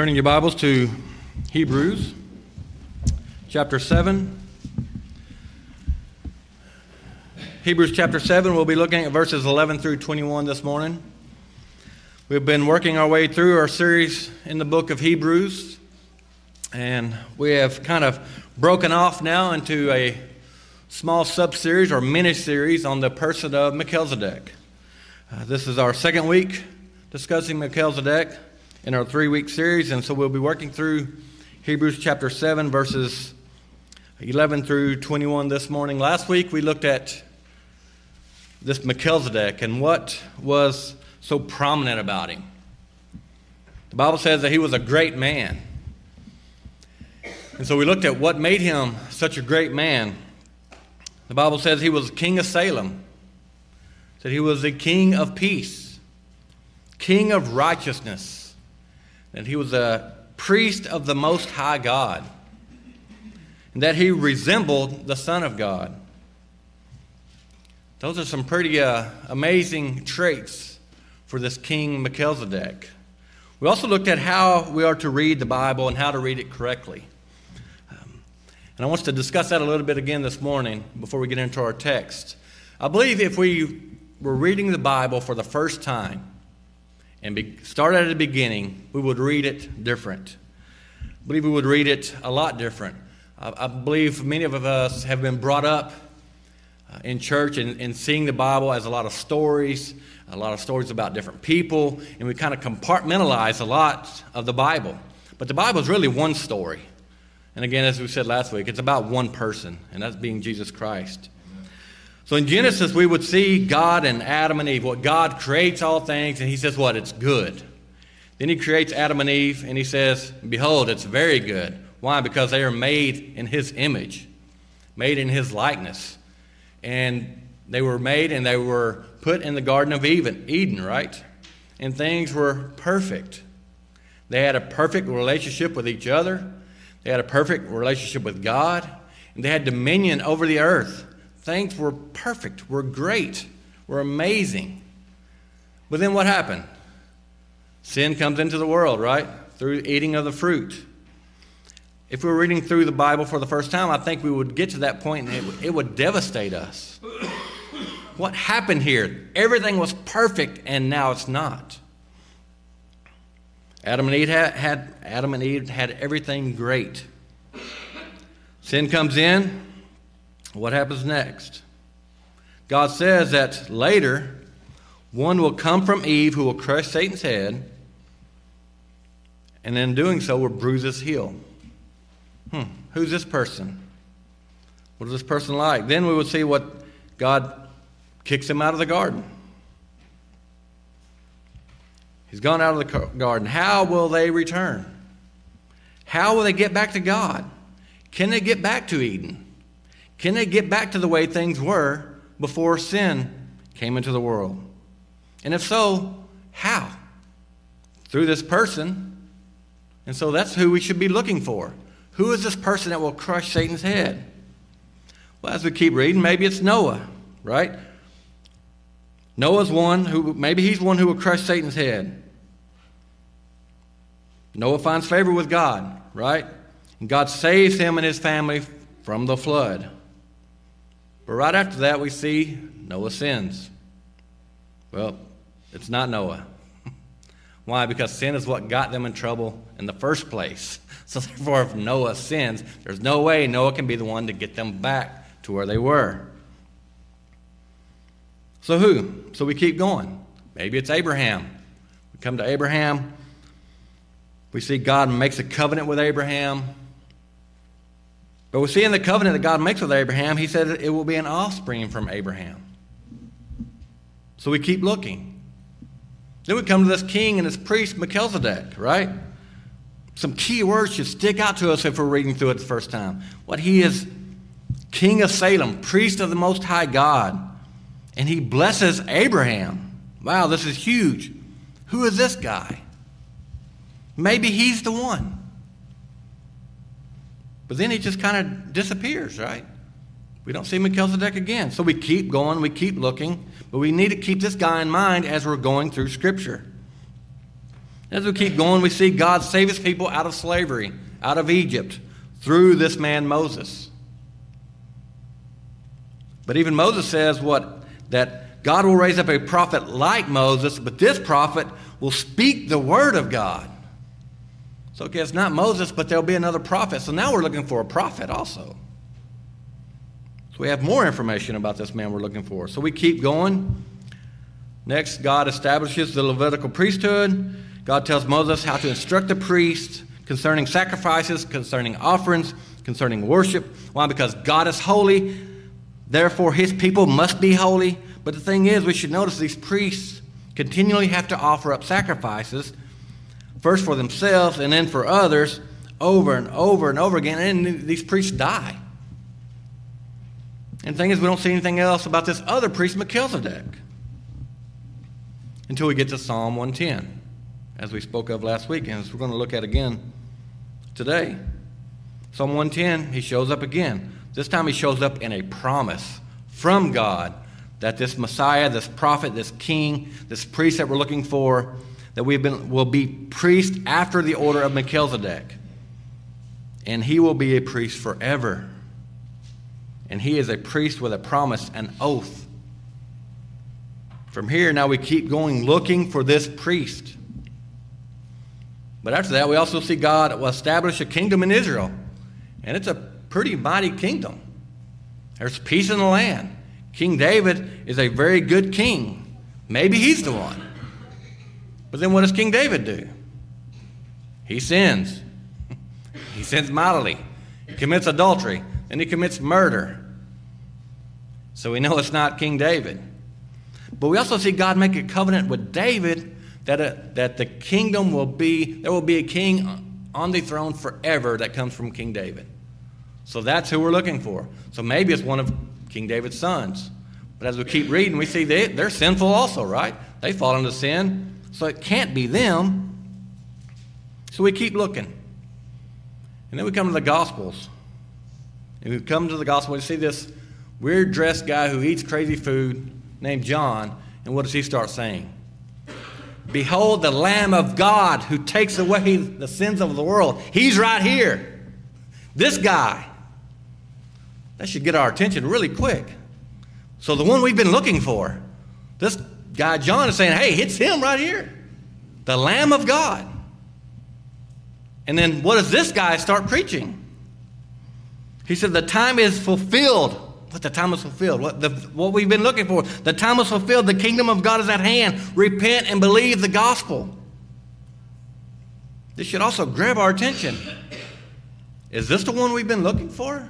Turning your Bibles to Hebrews chapter 7. Hebrews chapter 7, we'll be looking at verses 11 through 21 this morning. We've been working our way through our series in the book of Hebrews, and we have kind of broken off now into a small sub series or mini series on the person of Melchizedek. Uh, this is our second week discussing Melchizedek in our three week series, and so we'll be working through Hebrews chapter 7, verses 11 through 21 this morning. Last week we looked at this Melchizedek and what was so prominent about him. The Bible says that he was a great man. And so we looked at what made him such a great man. The Bible says he was king of Salem, that he was the king of peace, king of righteousness that he was a priest of the Most High God, and that he resembled the Son of God. Those are some pretty uh, amazing traits for this King Melchizedek. We also looked at how we are to read the Bible and how to read it correctly. Um, and I want to discuss that a little bit again this morning before we get into our text. I believe if we were reading the Bible for the first time, and be, start at the beginning, we would read it different. I believe we would read it a lot different. I, I believe many of us have been brought up uh, in church and, and seeing the Bible as a lot of stories, a lot of stories about different people, and we kind of compartmentalize a lot of the Bible. But the Bible is really one story. And again, as we said last week, it's about one person, and that's being Jesus Christ. So in Genesis, we would see God and Adam and Eve. What God creates all things, and He says, What? It's good. Then He creates Adam and Eve, and He says, Behold, it's very good. Why? Because they are made in His image, made in His likeness. And they were made and they were put in the Garden of Eden, right? And things were perfect. They had a perfect relationship with each other, they had a perfect relationship with God, and they had dominion over the earth. Things were perfect, were great, were amazing. But then what happened? Sin comes into the world, right? Through eating of the fruit. If we were reading through the Bible for the first time, I think we would get to that point and it, it would devastate us. What happened here? Everything was perfect and now it's not. Adam and Eve had, had Adam and Eve had everything great. Sin comes in, what happens next? God says that later, one will come from Eve who will crush Satan's head, and in doing so will bruise his heel. Hmm, who's this person? What is this person like? Then we will see what God kicks him out of the garden. He's gone out of the garden. How will they return? How will they get back to God? Can they get back to Eden? Can they get back to the way things were before sin came into the world? And if so, how? Through this person. And so that's who we should be looking for. Who is this person that will crush Satan's head? Well, as we keep reading, maybe it's Noah, right? Noah's one who, maybe he's one who will crush Satan's head. Noah finds favor with God, right? And God saves him and his family from the flood. But right after that, we see Noah sins. Well, it's not Noah. Why? Because sin is what got them in trouble in the first place. So, therefore, if Noah sins, there's no way Noah can be the one to get them back to where they were. So, who? So, we keep going. Maybe it's Abraham. We come to Abraham. We see God makes a covenant with Abraham. But we see in the covenant that God makes with Abraham, he said it will be an offspring from Abraham. So we keep looking. Then we come to this king and this priest, Melchizedek, right? Some key words should stick out to us if we're reading through it the first time. What he is king of Salem, priest of the Most High God, and he blesses Abraham. Wow, this is huge. Who is this guy? Maybe he's the one. But then he just kind of disappears, right? We don't see Melchizedek again. So we keep going, we keep looking, but we need to keep this guy in mind as we're going through Scripture. As we keep going, we see God save his people out of slavery, out of Egypt, through this man Moses. But even Moses says what? That God will raise up a prophet like Moses, but this prophet will speak the word of God. So, okay, it's not Moses, but there'll be another prophet. So now we're looking for a prophet also. So we have more information about this man we're looking for. So we keep going. Next, God establishes the Levitical priesthood. God tells Moses how to instruct the priests concerning sacrifices, concerning offerings, concerning worship. Why? Because God is holy. Therefore, his people must be holy. But the thing is, we should notice these priests continually have to offer up sacrifices, first for themselves and then for others, over and over and over again. And these priests die. And the thing is, we don't see anything else about this other priest, Melchizedek, until we get to Psalm 110, as we spoke of last week, and as we're going to look at again today. Psalm 110, he shows up again. This time he shows up in a promise from God that this Messiah, this prophet, this king, this priest that we're looking for, that we've been will be priest after the order of Melchizedek. And he will be a priest forever. And he is a priest with a promise, an oath. From here, now we keep going looking for this priest. But after that, we also see God will establish a kingdom in Israel. And it's a pretty mighty kingdom. There's peace in the land. King David is a very good king. Maybe he's the one. But then what does King David do? He sins. He sins mightily. He commits adultery. and he commits murder. So we know it's not King David. But we also see God make a covenant with David that, a, that the kingdom will be, there will be a king on the throne forever that comes from King David. So that's who we're looking for. So maybe it's one of King David's sons. But as we keep reading, we see they, they're sinful also, right? They fall into sin. So it can't be them. So we keep looking. And then we come to the Gospels. And we come to the Gospel, we see this weird dressed guy who eats crazy food named John. And what does he start saying? Behold the Lamb of God who takes away the sins of the world. He's right here. This guy. That should get our attention really quick. So, the one we've been looking for, this guy John is saying, hey, it's him right here. The Lamb of God. And then what does this guy start preaching? He said, The time is fulfilled. What the time is fulfilled? What, the, what we've been looking for. The time is fulfilled. The kingdom of God is at hand. Repent and believe the gospel. This should also grab our attention. Is this the one we've been looking for?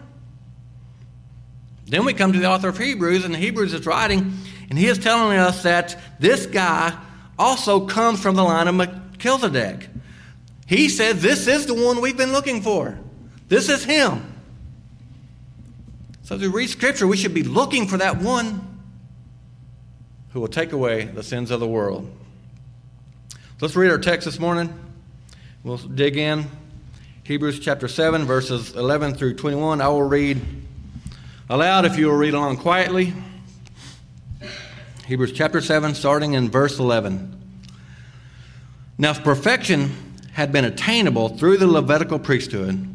Then we come to the author of Hebrews, and Hebrews is writing, and he is telling us that this guy also comes from the line of Melchizedek. He said, This is the one we've been looking for. This is him. So, as we read Scripture, we should be looking for that one who will take away the sins of the world. Let's read our text this morning. We'll dig in. Hebrews chapter 7, verses 11 through 21. I will read aloud if you will read along quietly. Hebrews chapter 7, starting in verse 11. Now, if perfection had been attainable through the Levitical priesthood,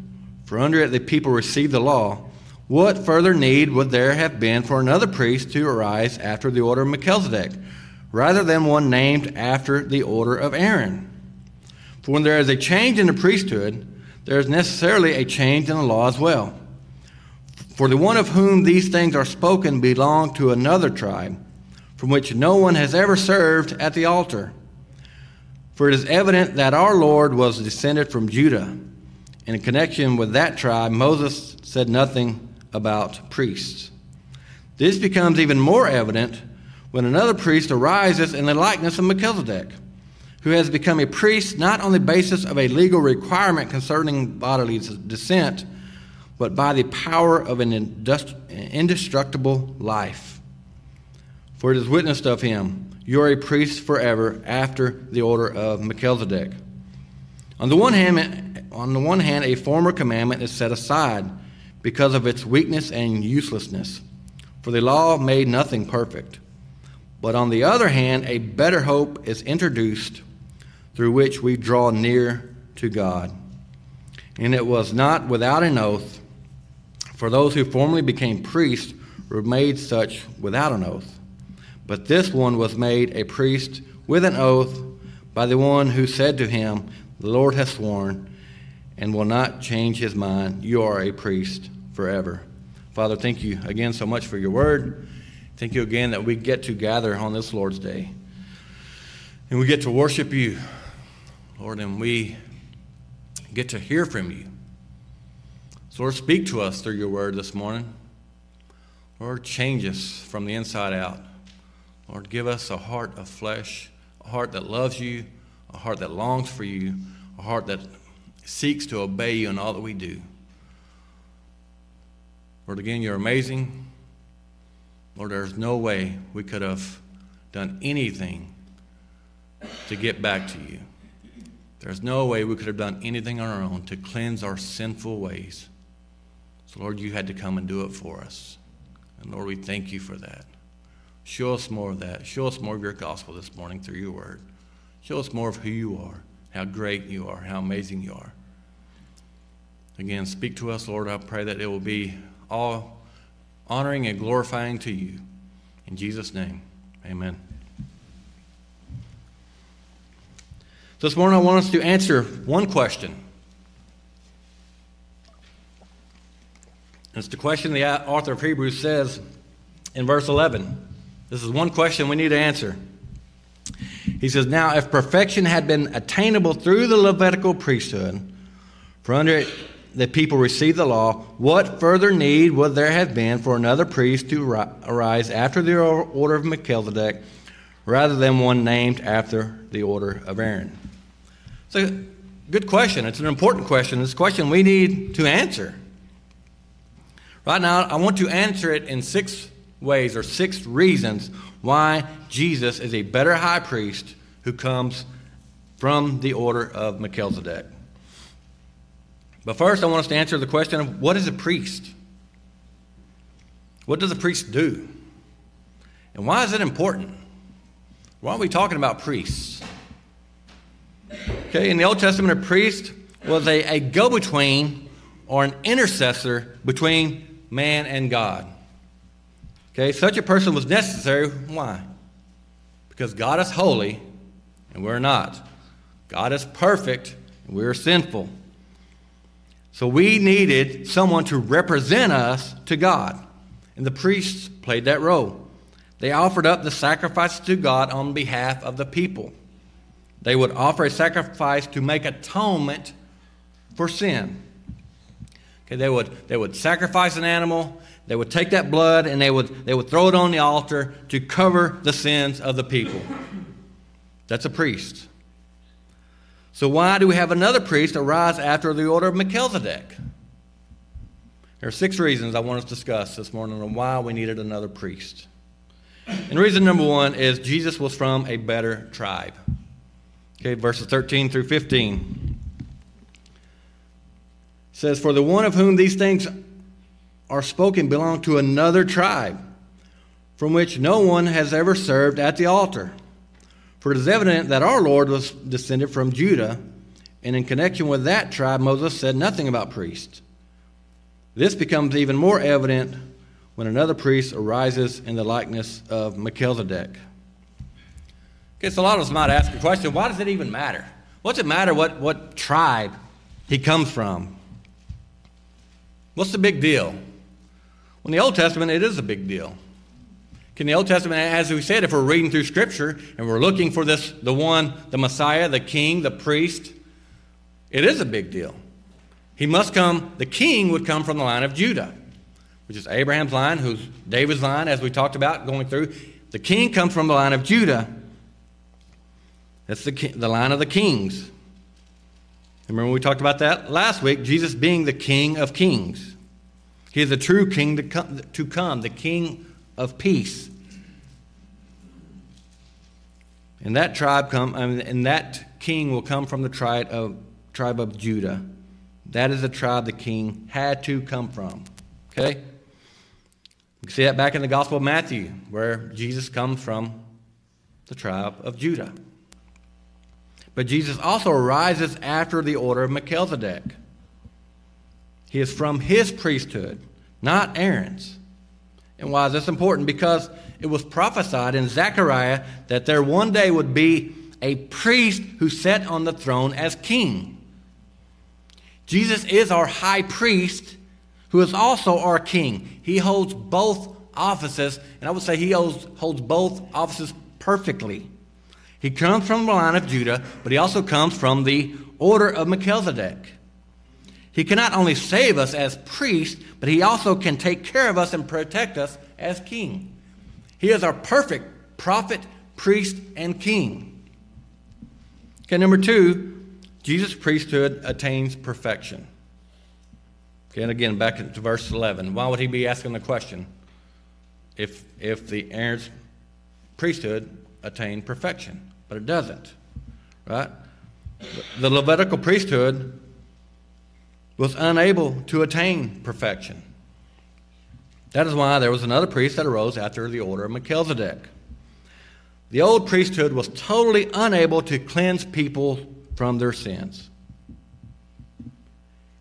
for under it the people received the law, what further need would there have been for another priest to arise after the order of Melchizedek, rather than one named after the order of Aaron? For when there is a change in the priesthood, there is necessarily a change in the law as well. For the one of whom these things are spoken belonged to another tribe, from which no one has ever served at the altar. For it is evident that our Lord was descended from Judah. In connection with that tribe, Moses said nothing about priests. This becomes even more evident when another priest arises in the likeness of Melchizedek, who has become a priest not on the basis of a legal requirement concerning bodily descent but by the power of an indestructible life. For it is witnessed of him, you are a priest forever after the order of Melchizedek. On the one hand, on the one hand, a former commandment is set aside because of its weakness and uselessness, for the law made nothing perfect. But on the other hand, a better hope is introduced, through which we draw near to God. And it was not without an oath, for those who formerly became priests were made such without an oath. But this one was made a priest with an oath by the one who said to him, The Lord has sworn and will not change his mind. You are a priest forever. Father, thank you again so much for your word. Thank you again that we get to gather on this Lord's Day. And we get to worship you, Lord, and we get to hear from you. So, Lord, speak to us through your word this morning. Lord, change us from the inside out. Lord, give us a heart of flesh, a heart that loves you, a heart that longs for you, a heart that seeks to obey you in all that we do. Lord, again, you're amazing. Lord, there's no way we could have done anything to get back to you. There's no way we could have done anything on our own to cleanse our sinful ways. So, Lord, you had to come and do it for us. And Lord, we thank you for that. Show us more of that. Show us more of your gospel this morning through your word. Show us more of who you are, how great you are, how amazing you are. Again, speak to us, Lord. I pray that it will be all honoring and glorifying to you. In Jesus' name, amen. So this morning, I want us to answer one question. It's the question the author of Hebrews says in verse 11. This is one question we need to answer. He says, Now, if perfection had been attainable through the Levitical priesthood, for under it the people received the law, what further need would there have been for another priest to arise after the order of Melchizedek rather than one named after the order of Aaron? It's a good question. It's an important question. It's a question we need to answer. Right now, I want to answer it in six ways or six reasons why Jesus is a better high priest who comes from the order of Melchizedek. But first, I want us to answer the question of what is a priest? What does a priest do? And why is it important? Why are we talking about priests? Okay, in the Old Testament, a priest was a, a go between or an intercessor between man and God. Okay, such a person was necessary. Why? Because God is holy and we're not. God is perfect and we're sinful. So we needed someone to represent us to God. And the priests played that role. They offered up the sacrifice to God on behalf of the people. They would offer a sacrifice to make atonement for sin. Okay, they would, they would sacrifice an animal, they would take that blood, and they would, they would throw it on the altar to cover the sins of the people. That's a priest. So, why do we have another priest arise after the order of Melchizedek? There are six reasons I want us to discuss this morning on why we needed another priest. And reason number one is Jesus was from a better tribe. Okay, verses 13 through 15 says, For the one of whom these things are spoken belonged to another tribe, from which no one has ever served at the altar. For it is evident that our Lord was descended from Judah, and in connection with that tribe, Moses said nothing about priests. This becomes even more evident when another priest arises in the likeness of Melchizedek. Okay, so a lot of us might ask the question why does it even matter? What's it matter what, what tribe he comes from? What's the big deal? Well, in the Old Testament, it is a big deal. In the Old Testament, as we said, if we're reading through Scripture and we're looking for this, the one, the Messiah, the king, the priest, it is a big deal. He must come, the king would come from the line of Judah, which is Abraham's line, who's David's line, as we talked about going through. The king comes from the line of Judah. That's the, the line of the kings. Remember we talked about that last week? Jesus being the King of kings. He is the true King to come, to come the King of peace. And that tribe come, and that king will come from the tribe of, tribe of Judah. That is the tribe the king had to come from. Okay? You see that back in the Gospel of Matthew, where Jesus comes from the tribe of Judah. But Jesus also rises after the order of Melchizedek. He is from his priesthood, not Aaron's. And why is this important? Because it was prophesied in Zechariah that there one day would be a priest who sat on the throne as king. Jesus is our high priest who is also our king. He holds both offices, and I would say he holds, holds both offices perfectly. He comes from the line of Judah, but he also comes from the order of Melchizedek. He can not only save us as priest, but he also can take care of us and protect us as king. He is our perfect prophet, priest, and king. Okay, number two, Jesus' priesthood attains perfection. Okay, and again, back to verse 11. Why would he be asking the question if, if the Aaron's priesthood attained perfection? But it doesn't, right? The Levitical priesthood was unable to attain perfection. That is why there was another priest that arose after the order of Melchizedek. The old priesthood was totally unable to cleanse people from their sins.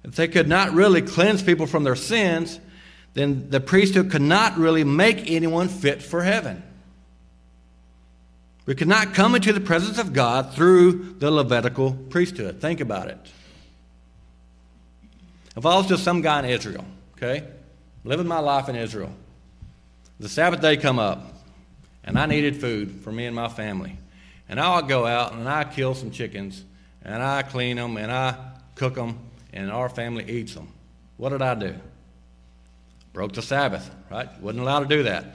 If they could not really cleanse people from their sins, then the priesthood could not really make anyone fit for heaven. We could not come into the presence of God through the Levitical priesthood. Think about it. If I was just some guy in Israel, okay, living my life in Israel, the Sabbath day come up, and I needed food for me and my family, and I would go out and I kill some chickens, and I clean them, and I cook them, and our family eats them. What did I do? Broke the Sabbath, right? Wasn't allowed to do that.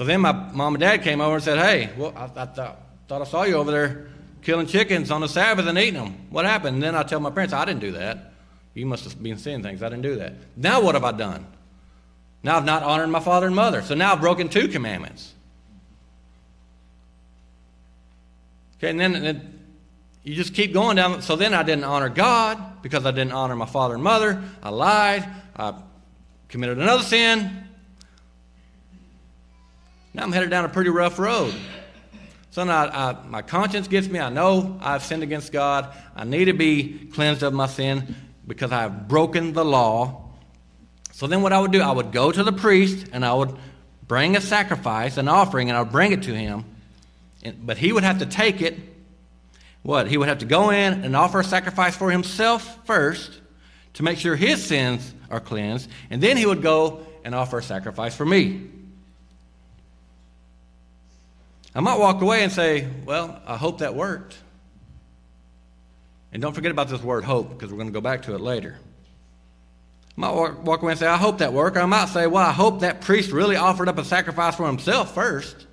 So then my mom and dad came over and said, Hey, well, I, I thought, thought I saw you over there killing chickens on the Sabbath and eating them. What happened? And then I tell my parents, I didn't do that. You must have been seeing things. I didn't do that. Now what have I done? Now I've not honored my father and mother. So now I've broken two commandments. Okay, and then, and then you just keep going down. So then I didn't honor God because I didn't honor my father and mother. I lied. I committed another sin. Now I'm headed down a pretty rough road. So now I, my conscience gets me. I know I've sinned against God. I need to be cleansed of my sin because I have broken the law. So then what I would do, I would go to the priest and I would bring a sacrifice, an offering, and I would bring it to him. And, but he would have to take it. What? He would have to go in and offer a sacrifice for himself first to make sure his sins are cleansed. And then he would go and offer a sacrifice for me. I might walk away and say, Well, I hope that worked. And don't forget about this word hope because we're going to go back to it later. I might walk, away and say, I hope that worked. Or I might say, Well, I hope that priest really offered up a sacrifice for himself first.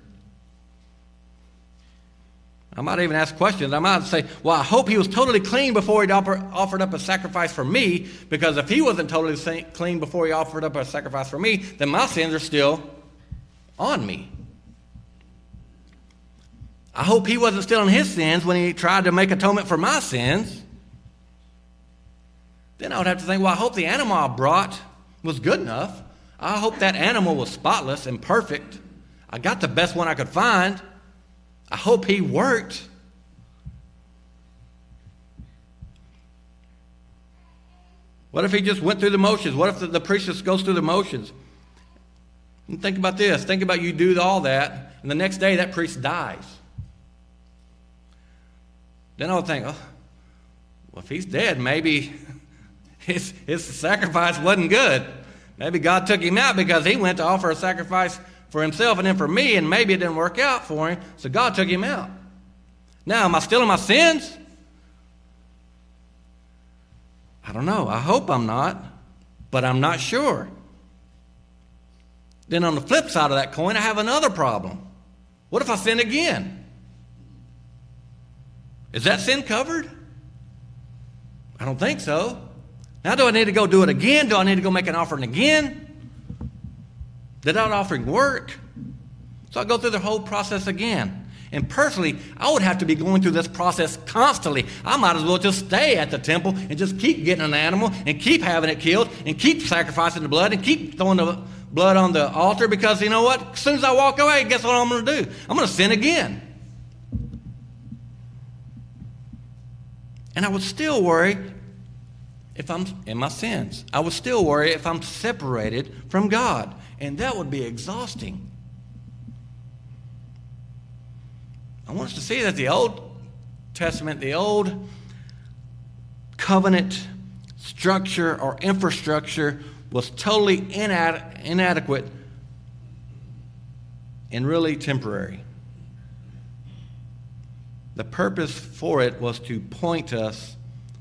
I might even ask questions. I might say, Well, I hope he was totally clean before he offered up a sacrifice for me, because if he wasn't totally clean before he offered up a sacrifice for me, then my sins are still on me. I hope he wasn't still in his sins when he tried to make atonement for my sins. Then I would have to think, well, I hope the animal I brought was good enough. I hope that animal was spotless and perfect. I got the best one I could find. I hope he worked. What if he just went through the motions? What if the, the priest just goes through the motions? And think about this. Think about you do all that, and the next day that priest dies. Then I would think, oh, well, if he's dead, maybe his, his sacrifice wasn't good. Maybe God took him out because he went to offer a sacrifice for himself and then for me, and maybe it didn't work out for him, so God took him out. Now, am I still in my sins? I don't know. I hope I'm not, but I'm not sure. Then on the flip side of that coin, I have another problem. What if I sin again? Is that sin covered? I don't think so. Now, do I need to go do it again? Do I need to go make an offering again? Did that offering work? So I go through the whole process again. And personally, I would have to be going through this process constantly. I might as well just stay at the temple and just keep getting an animal and keep having it killed and keep sacrificing the blood and keep throwing the blood on the altar because you know what? As soon as I walk away, guess what I'm going to do? I'm going to sin again. And I would still worry if I'm in my sins. I would still worry if I'm separated from God. And that would be exhausting. I want us to see that the Old Testament, the Old covenant structure or infrastructure was totally inad- inadequate and really temporary. The purpose for it was to point us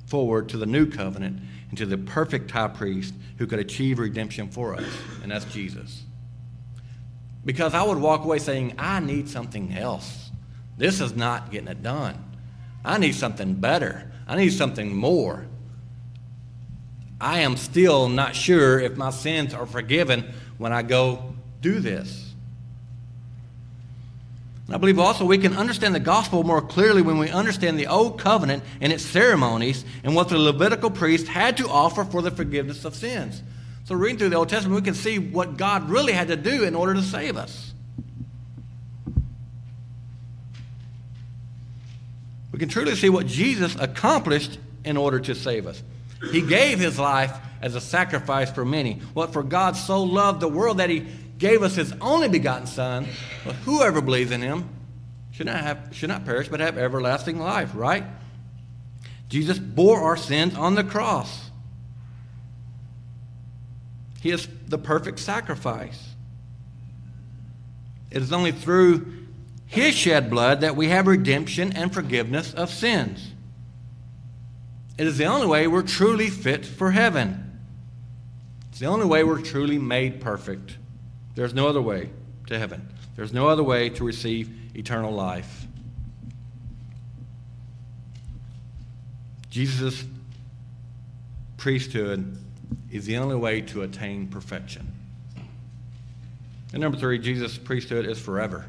forward to the new covenant and to the perfect high priest who could achieve redemption for us, and that's Jesus. Because I would walk away saying, I need something else. This is not getting it done. I need something better. I need something more. I am still not sure if my sins are forgiven when I go do this. I believe also we can understand the gospel more clearly when we understand the old covenant and its ceremonies and what the Levitical priest had to offer for the forgiveness of sins. So, reading through the Old Testament, we can see what God really had to do in order to save us. We can truly see what Jesus accomplished in order to save us. He gave his life as a sacrifice for many. What for God so loved the world that he gave us his only begotten Son, whoever believes in him should not, have, should not perish but have everlasting life, right? Jesus bore our sins on the cross. He is the perfect sacrifice. It is only through his shed blood that we have redemption and forgiveness of sins. It is the only way we're truly fit for heaven. It's the only way we're truly made perfect. There's no other way to heaven. There's no other way to receive eternal life. Jesus' priesthood is the only way to attain perfection. And number three, Jesus' priesthood is forever.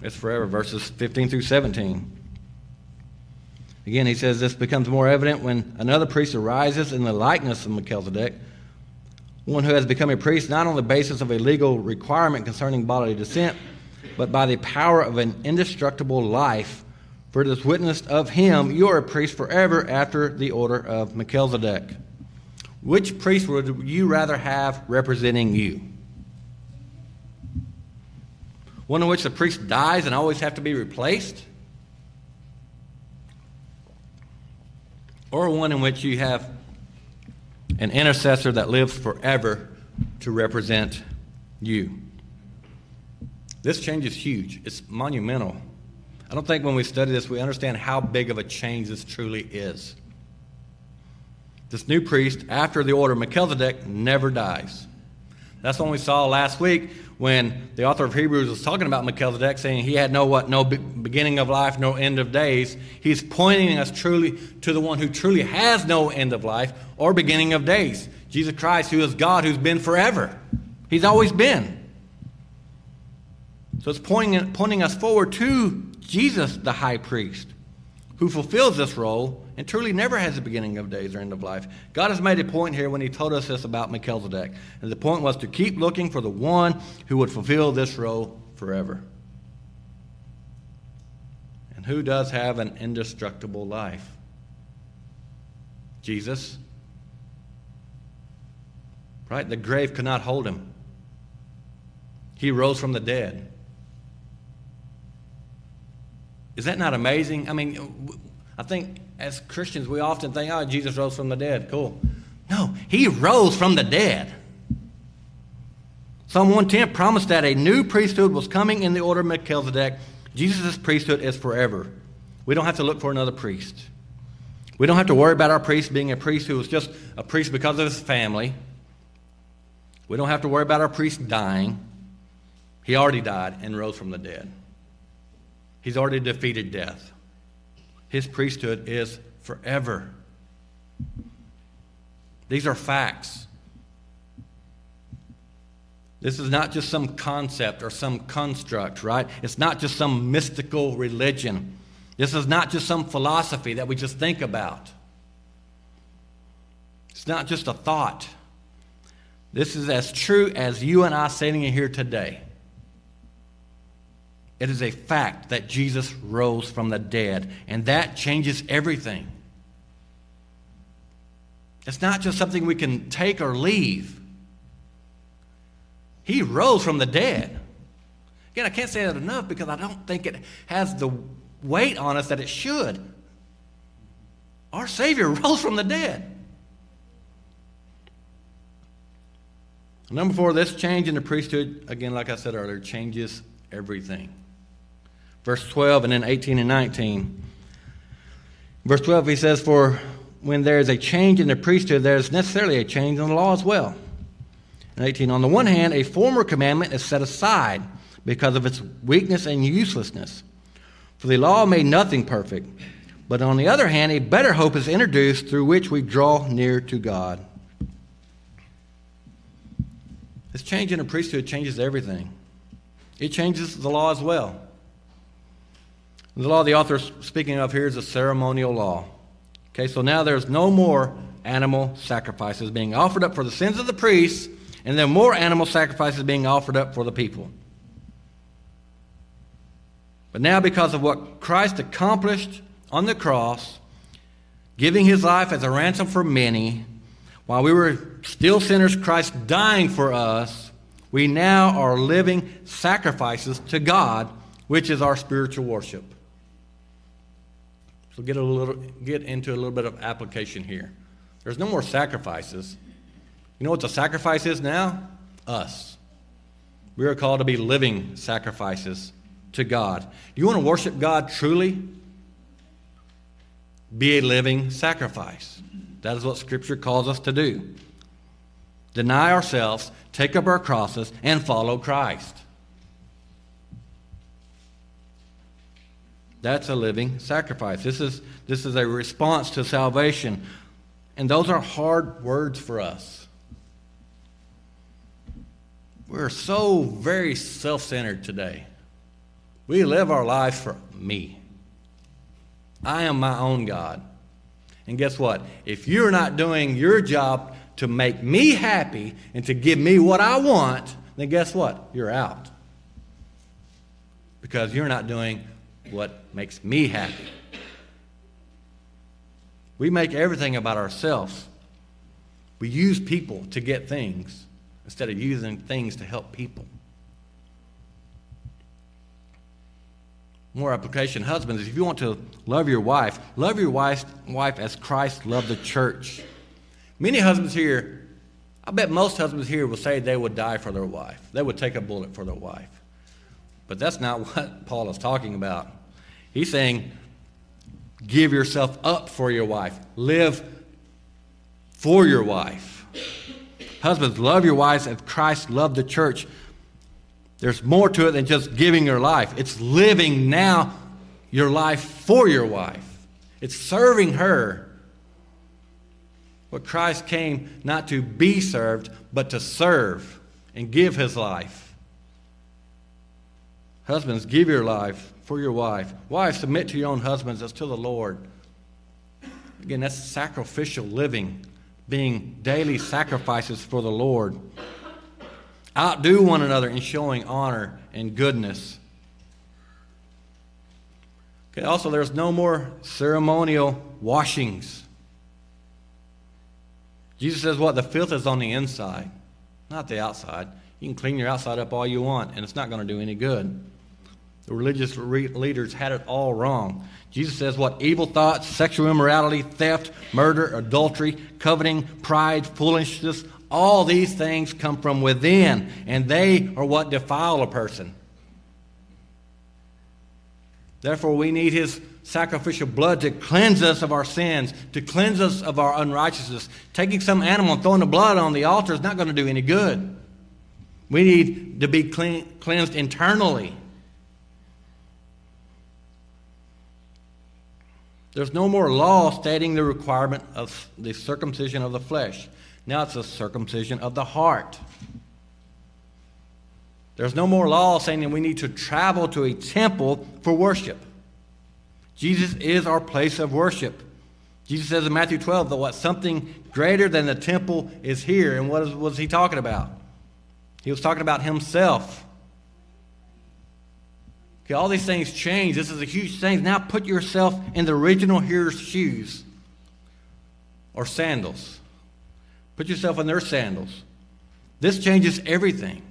It's forever, verses 15 through 17. Again, he says this becomes more evident when another priest arises in the likeness of Melchizedek, one who has become a priest not on the basis of a legal requirement concerning bodily descent, but by the power of an indestructible life. For it is witnessed of him, you are a priest forever after the order of Melchizedek. Which priest would you rather have representing you? one in which the priest dies and always have to be replaced, or one in which you have Mm-hmm. an intercessor that lives forever to represent you. This change is huge, it's monumental. I don't think when we study this, we understand how big of a change this truly is. This new priest, after the order of Melchizedek, never dies. That's what we saw last week when the author of Hebrews was talking about Melchizedek, saying he had no what, no beginning of life, no end of days. He's pointing us truly to the one who truly has no end of life or beginning of days, Jesus Christ, who is God, who's been forever. He's always been. So it's pointing, pointing us forward to Jesus, the high priest, who fulfills this role and truly never has a beginning of days or end of life. God has made a point here when He told us this about Melchizedek. And the point was to keep looking for the one who would fulfill this role forever. And who does have an indestructible life? Jesus. Right? The grave could not hold him. He rose from the dead. Is that not amazing? I mean, I think as Christians, we often think, oh, Jesus rose from the dead. Cool. No, he rose from the dead. Psalm 110 promised that a new priesthood was coming in the order of Melchizedek. Jesus' priesthood is forever. We don't have to look for another priest. We don't have to worry about our priest being a priest who was just a priest because of his family. We don't have to worry about our priest dying. He already died and rose from the dead. He's already defeated death. His priesthood is forever. These are facts. This is not just some concept or some construct, right? It's not just some mystical religion. This is not just some philosophy that we just think about. It's not just a thought. This is as true as you and I sitting here today. It is a fact that Jesus rose from the dead, and that changes everything. It's not just something we can take or leave. He rose from the dead. Again, I can't say that enough because I don't think it has the weight on us that it should. Our Savior rose from the dead. Number four, this change in the priesthood, again, like I said earlier, changes everything. Verse 12 and then 18 and 19. Verse 12, he says, For when there is a change in the priesthood, there is necessarily a change in the law as well. And 18, on the one hand, a former commandment is set aside because of its weakness and uselessness. For the law made nothing perfect. But on the other hand, a better hope is introduced through which we draw near to God. This change in the priesthood changes everything. It changes the law as well. The law the author is speaking of here is a ceremonial law. Okay, so now there's no more animal sacrifices being offered up for the sins of the priests, and there are more animal sacrifices being offered up for the people. But now, because of what Christ accomplished on the cross, giving his life as a ransom for many, while we were still sinners, Christ dying for us, we now are living sacrifices to God, which is our spiritual worship. So get a little get into a little bit of application here. There's no more sacrifices. You know what the sacrifice is now? Us. We are called to be living sacrifices to God. You want to worship God truly? Be a living sacrifice. That is what Scripture calls us to do. Deny ourselves, take up our crosses, and follow Christ. That's a living sacrifice. This is, this is a response to salvation. And those are hard words for us. We're so very self centered today. We live our lives for me. I am my own God. And guess what? If you're not doing your job to make me happy and to give me what I want, then guess what? You're out. Because you're not doing what makes me happy. We make everything about ourselves. We use people to get things instead of using things to help people. more application. Husbands, if you want to love your wife, love your wife, as Christ loved the church. Many husbands here, I bet most husbands here will say they would die for their wife. They would take a bullet for their wife. But that's not what Paul is talking about. He's saying, give yourself up for your wife. Live for your wife. Husbands, love your wives as Christ loved the church. There's more to it than just giving your life. It's living now your life for your wife. It's serving her. What Christ came not to be served, but to serve and give his life. Husbands, give your life for your wife. Wives, submit to your own husbands as to the Lord. Again, that's sacrificial living, being daily sacrifices for the Lord. Outdo one another in showing honor and goodness. Okay, also, there's no more ceremonial washings. Jesus says, What? The filth is on the inside, not the outside. You can clean your outside up all you want, and it's not going to do any good. The religious re- leaders had it all wrong. Jesus says, What? Evil thoughts, sexual immorality, theft, murder, adultery, coveting, pride, foolishness, all these things come from within, and they are what defile a person. Therefore, we need his sacrificial blood to cleanse us of our sins, to cleanse us of our unrighteousness. Taking some animal and throwing the blood on the altar is not going to do any good. We need to be clean, cleansed internally. There's no more law stating the requirement of the circumcision of the flesh. Now it's a circumcision of the heart. There's no more law saying that we need to travel to a temple for worship. Jesus is our place of worship. Jesus says in Matthew 12 that what something greater than the temple is here. And what was he talking about? He was talking about himself. Okay, all these things change. This is a huge thing. Now put yourself in the original hearer's shoes or sandals. Put yourself in their sandals. This changes everything.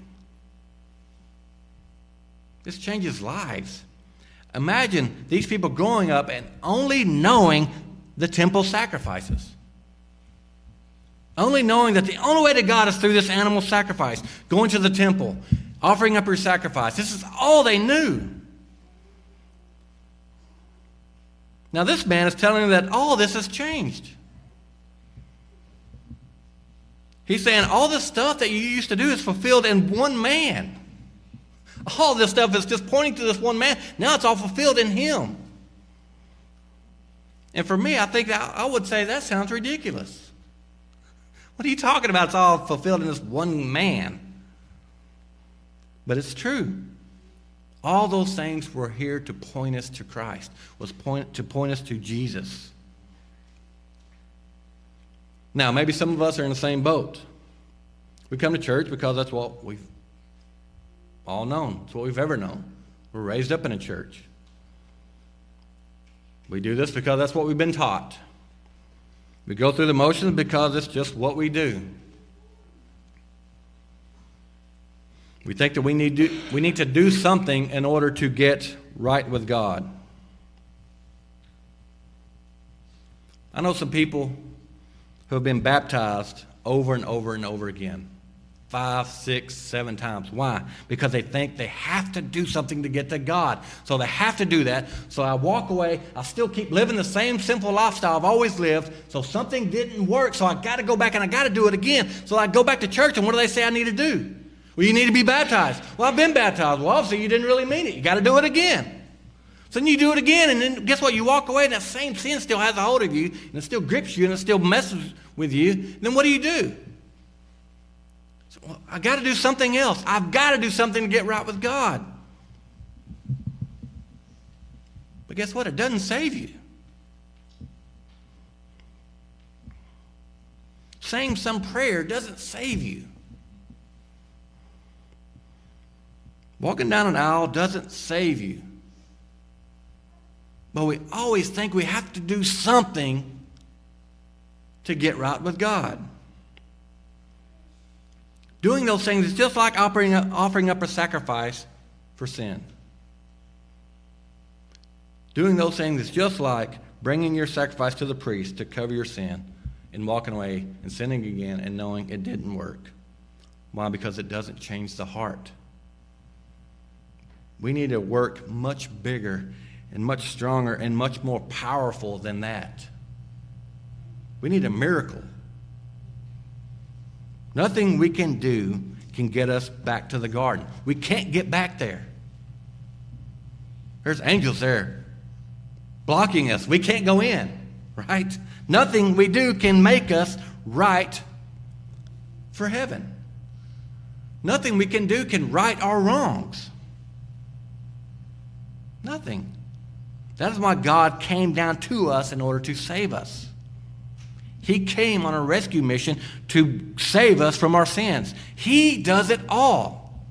This changes lives. Imagine these people growing up and only knowing the temple sacrifices. Only knowing that the only way to God is through this animal sacrifice, going to the temple, offering up your sacrifice. This is all they knew. Now, this man is telling them that all this has changed. He's saying all this stuff that you used to do is fulfilled in one man. All this stuff is just pointing to this one man. Now it's all fulfilled in him. And for me, I think I would say that sounds ridiculous. What are you talking about? It's all fulfilled in this one man. But it's true. All those things were here to point us to Christ, was point, to point us to Jesus. Now, maybe some of us are in the same boat. We come to church because that's what we've all known. It's what we've ever known. We're raised up in a church. We do this because that's what we've been taught. We go through the motions because it's just what we do. We think that we need, to, we need to do something in order to get right with God. I know some people who have been baptized over and over and over again five, six, seven times. Why? Because they think they have to do something to get to God. So they have to do that. So I walk away. I still keep living the same simple lifestyle I've always lived. So something didn't work. So I got to go back and I got to do it again. So I go back to church, and what do they say I need to do? Well, you need to be baptized. Well, I've been baptized. Well, obviously, you didn't really mean it. You got to do it again. So then you do it again, and then guess what? You walk away, and that same sin still has a hold of you, and it still grips you, and it still messes with you. Then what do you do? So, well, I got to do something else. I've got to do something to get right with God. But guess what? It doesn't save you. Saying some prayer doesn't save you. Walking down an aisle doesn't save you. But we always think we have to do something to get right with God. Doing those things is just like offering up, offering up a sacrifice for sin. Doing those things is just like bringing your sacrifice to the priest to cover your sin and walking away and sinning again and knowing it didn't work. Why? Because it doesn't change the heart. We need to work much bigger and much stronger and much more powerful than that. We need a miracle. Nothing we can do can get us back to the garden. We can't get back there. There's angels there blocking us. We can't go in, right? Nothing we do can make us right for heaven. Nothing we can do can right our wrongs. Nothing. That is why God came down to us in order to save us. He came on a rescue mission to save us from our sins. He does it all.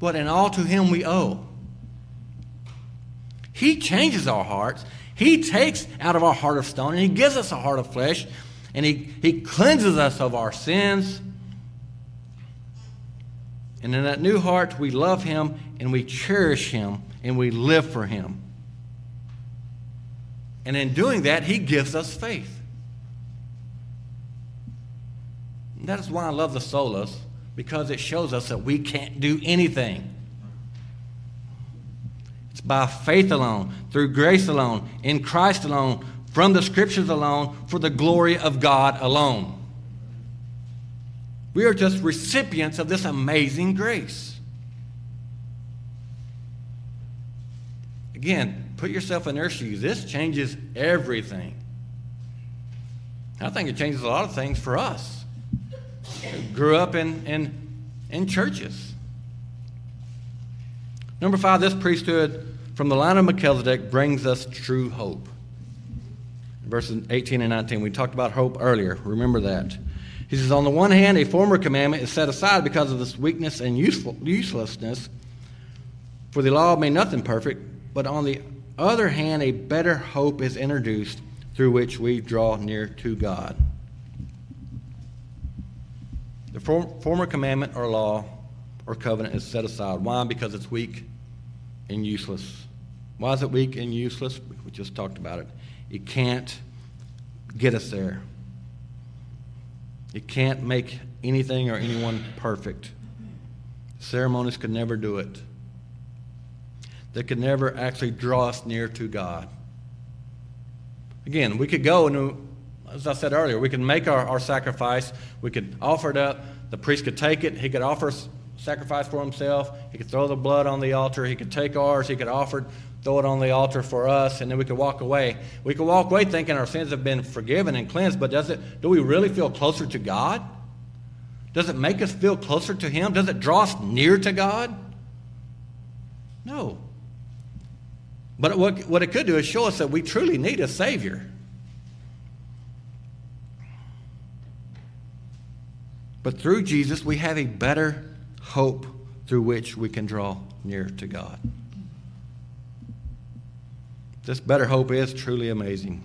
But in all to Him we owe. He changes our hearts. He takes out of our heart of stone and He gives us a heart of flesh. And He, he cleanses us of our sins. And in that new heart, we love Him and we cherish Him and we live for Him. And in doing that, He gives us faith. And that is why I love the solas, because it shows us that we can't do anything. It's by faith alone, through grace alone, in Christ alone, from the scriptures alone, for the glory of God alone. We are just recipients of this amazing grace. Again, put yourself in their shoes. This changes everything. I think it changes a lot of things for us. Grew up in, in, in churches. Number five, this priesthood from the line of Melchizedek brings us true hope. Verses 18 and 19, we talked about hope earlier. Remember that. He says, On the one hand, a former commandment is set aside because of this weakness and uselessness For the law made nothing perfect, but on the other hand, a better hope is introduced through which we draw near to God. The former commandment or law or covenant is set aside. Why? Because it's weak and useless. Why is it weak and useless? We just talked about it. It can't get us there. It can't make anything or anyone perfect. Ceremonies could never do it. They could never actually draw us near to God. Again, we could go and, as I said earlier, we could make our, our sacrifice. We could offer it up. The priest could take it. He could offer sacrifice for himself. He could throw the blood on the altar. He could take ours. He could offer, throw it on the altar for us, and then we could walk away. We could walk away thinking our sins have been forgiven and cleansed, but does it, do we really feel closer to God? Does it make us feel closer to Him? Does it draw us near to God? No. But what, what it could do is show us that we truly need a Savior. But through Jesus, we have a better hope through which we can draw near to God. This better hope is truly amazing.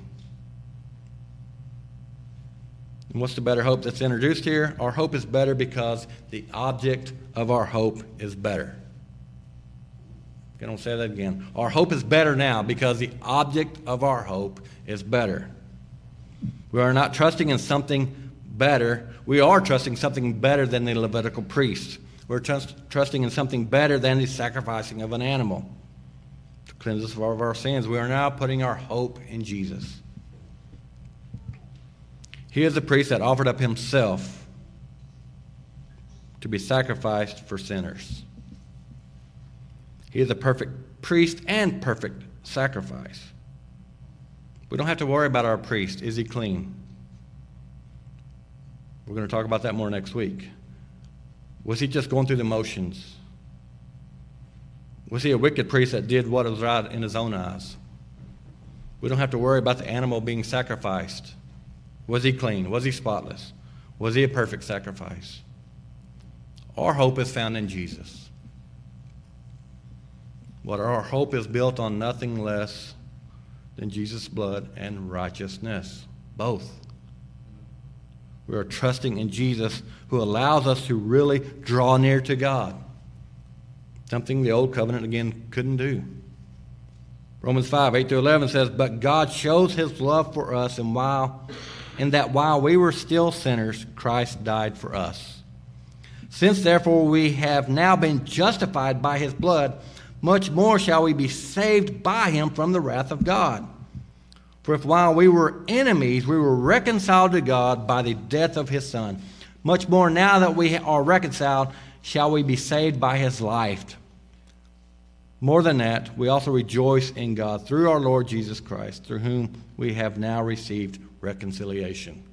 And what's the better hope that's introduced here? Our hope is better because the object of our hope is better. I don't say that again. Our hope is better now because the object of our hope is better. We are not trusting in something better. We are trusting something better than the Levitical priest. We're trust, trusting in something better than the sacrificing of an animal cleanse us of all of our sins. We are now putting our hope in Jesus. He is the priest that offered up himself to be sacrificed for sinners. He is a perfect priest and perfect sacrifice. We don't have to worry about our priest. Is he clean? We're going to talk about that more next week. Was he just going through the motions? Was he a wicked priest that did what was right in his own eyes? We don't have to worry about the animal being sacrificed. Was he clean? Was he spotless? Was he a perfect sacrifice? Our hope is found in Jesus. What our hope is built on nothing less than Jesus' blood and righteousness. Both. We are trusting in Jesus who allows us to really draw near to God. Something the old covenant, again, couldn't do. Romans 5, 8 through 11 says, But God shows his love for us, and while in that while we were still sinners, Christ died for us. Since therefore we have now been justified by his blood, much more shall we be saved by him from the wrath of God. For if while we were enemies, we were reconciled to God by the death of his Son, much more now that we are reconciled, shall we be saved by his life. More than that, we also rejoice in God through our Lord Jesus Christ, through whom we have now received reconciliation.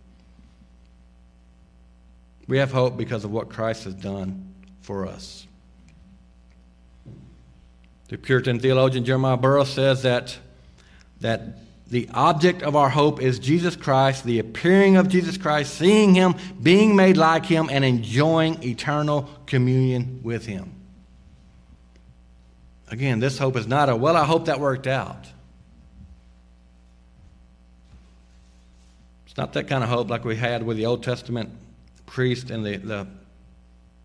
We have hope because of what Christ has done for us. The Puritan theologian Jeremiah Burroughs says that, that the object of our hope is Jesus Christ, the appearing of Jesus Christ, seeing Him, being made like Him, and enjoying eternal communion with Him. Again, this hope is not a, well, I hope that worked out. It's not that kind of hope like we had with the Old Testament priest and the, the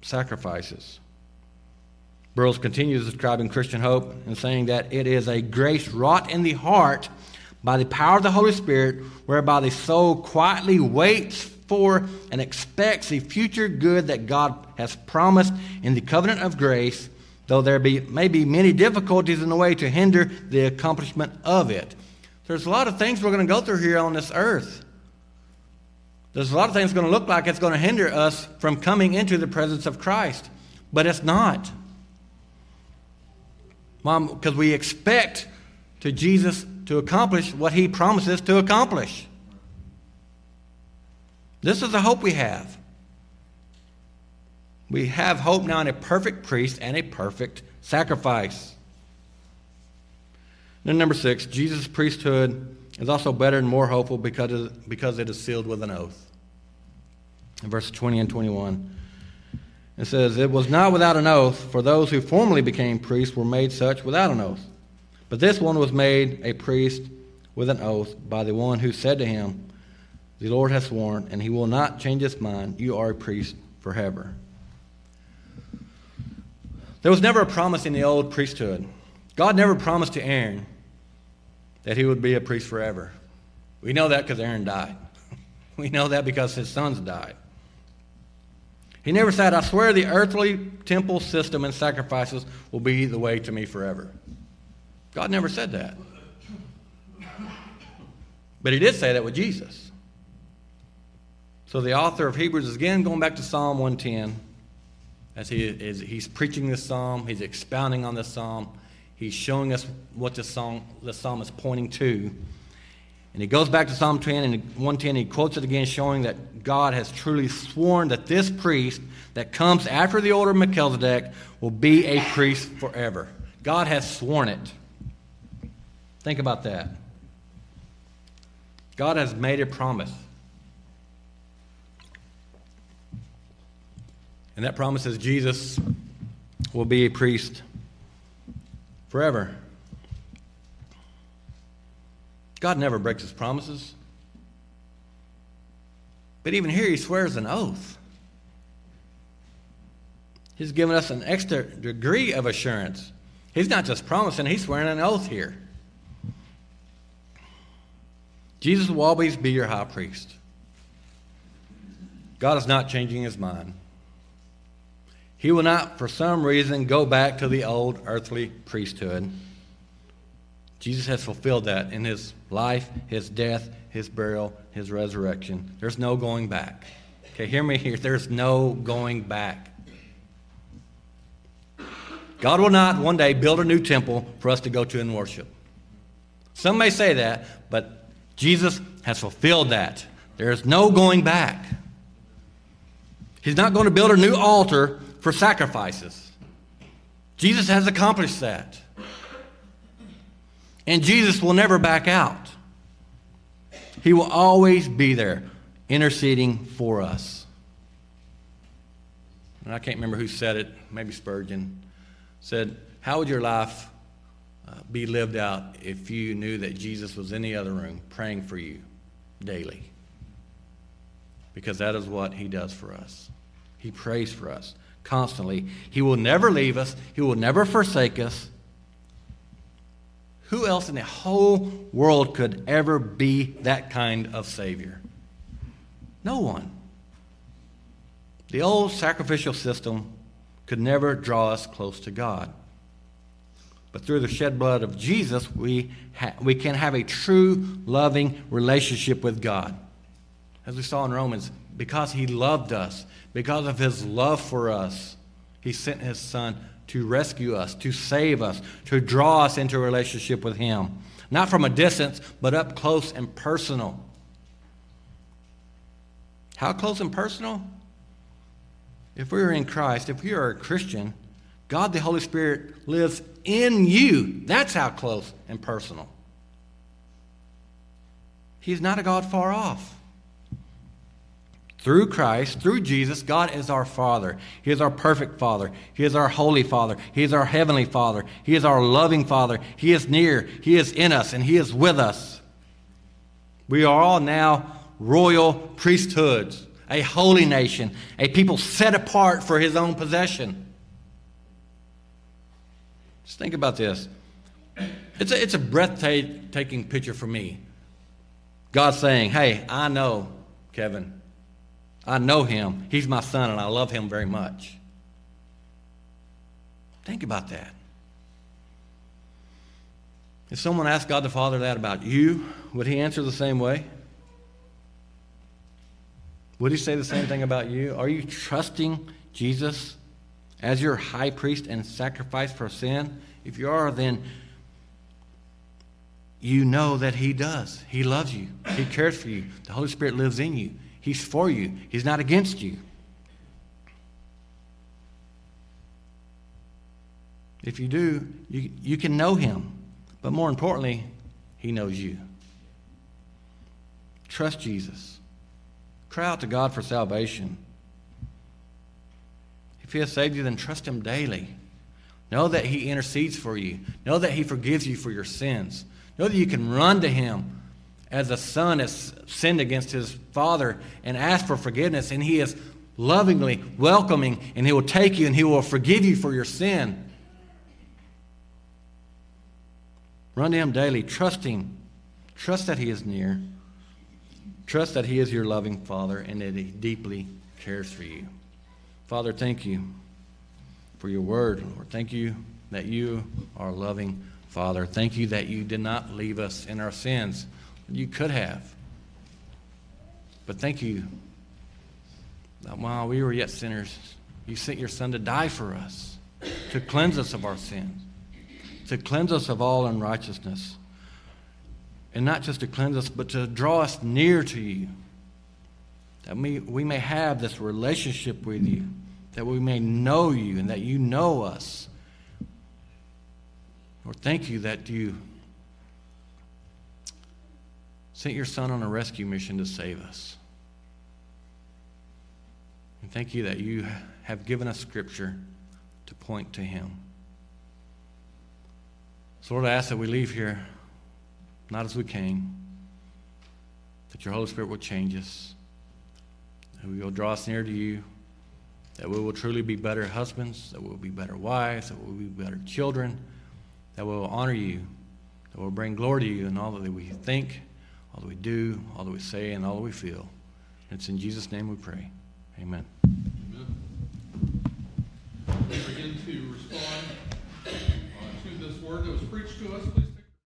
sacrifices. Burroughs continues describing Christian hope and saying that it is a grace wrought in the heart by the power of the Holy Spirit, whereby the soul quietly waits for and expects the future good that God has promised in the covenant of grace, though there be, may be many difficulties in the way to hinder the accomplishment of it. There's a lot of things we're going to go through here on this earth. There's a lot of things going to look like it's going to hinder us from coming into the presence of Christ, but it's not. Mom, because we expect to Jesus to accomplish what he promises to accomplish. This is the hope we have. We have hope now in a perfect priest and a perfect sacrifice. Then, number six, Jesus' priesthood is also better and more hopeful because, because it is sealed with an oath. In verse 20 and 21. It says, It was not without an oath, for those who formerly became priests were made such without an oath. But this one was made a priest with an oath by the one who said to him, The Lord has sworn, and he will not change his mind. You are a priest forever. There was never a promise in the old priesthood. God never promised to Aaron that he would be a priest forever. We know that because Aaron died. We know that because his sons died. He never said, I swear the earthly temple system and sacrifices will be the way to me forever. God never said that. But he did say that with Jesus. So the author of Hebrews is again going back to Psalm 110 as he is he's preaching this psalm, he's expounding on this psalm, he's showing us what this song the psalm is pointing to. And he goes back to Psalm 10 and 110, he quotes it again, showing that God has truly sworn that this priest that comes after the order of Melchizedek will be a priest forever. God has sworn it. Think about that. God has made a promise. And that promise is Jesus will be a priest forever. God never breaks his promises. But even here, he swears an oath. He's given us an extra degree of assurance. He's not just promising, he's swearing an oath here. Jesus will always be your high priest. God is not changing his mind. He will not, for some reason, go back to the old earthly priesthood. Jesus has fulfilled that in his life, his death, his burial, his resurrection. There's no going back. Okay, hear me here. There's no going back. God will not one day build a new temple for us to go to and worship. Some may say that, but Jesus has fulfilled that. There is no going back. He's not going to build a new altar for sacrifices. Jesus has accomplished that. And Jesus will never back out. He will always be there interceding for us. And I can't remember who said it, maybe Spurgeon said, How would your life be lived out if you knew that Jesus was in the other room praying for you daily? Because that is what he does for us. He prays for us constantly. He will never leave us, he will never forsake us. Who else in the whole world could ever be that kind of Savior? No one. The old sacrificial system could never draw us close to God. But through the shed blood of Jesus, we, ha- we can have a true, loving relationship with God. As we saw in Romans, because He loved us, because of His love for us, He sent His Son to rescue us, to save us, to draw us into a relationship with Him. Not from a distance, but up close and personal. How close and personal? If we are in Christ, if we are a Christian, God the Holy Spirit lives in you. That's how close and personal. He's not a God far off. Through Christ, through Jesus, God is our Father. He is our perfect Father. He is our holy Father. He is our heavenly Father. He is our loving Father. He is near. He is in us, and He is with us. We are all now royal priesthoods, a holy nation, a people set apart for His own possession. Just think about this. It's a, it's a breathtaking picture for me. God saying, Hey, I know, Kevin. I know him. He's my son, and I love him very much. Think about that. If someone asked God the Father that about you, would he answer the same way? Would he say the same thing about you? Are you trusting Jesus as your high priest and sacrifice for sin? If you are, then you know that he does. He loves you, he cares for you. The Holy Spirit lives in you. He's for you, He's not against you. If you do, you, you can know Him. But more importantly, He knows you. Trust Jesus. Cry out to God for salvation. If He has saved you, then trust Him daily. Know that He intercedes for you. Know that He forgives you for your sins. Know that you can run to Him as a son has sinned against his father and ask for forgiveness, and He is lovingly welcoming, and He will take you and He will forgive you for your sin. Run to Him daily. Trust Him. Trust that He is near. Trust that He is your loving Father and that He deeply cares for you. Father, thank you for your word, Lord. Thank you that you are loving Father. Thank you that you did not leave us in our sins. You could have. But thank you that while we were yet sinners, you sent your Son to die for us, to cleanse us of our sins, to cleanse us of all unrighteousness. And not just to cleanse us, but to draw us near to you. That we, we may have this relationship with you, that we may know you, and that you know us. Lord, thank you that you sent your Son on a rescue mission to save us. And thank you that you have given us Scripture to point to Him. So, Lord, I ask that we leave here not as we came, that your Holy Spirit will change us, that we will draw us near to you, that we will truly be better husbands, that we will be better wives, that we will be better children, that we will honor you, that we will bring glory to you in all that we think, all that we do, all that we say, and all that we feel. And it's in Jesus' name we pray. Amen. Amen. Begin to respond uh, to this word that was preached to us.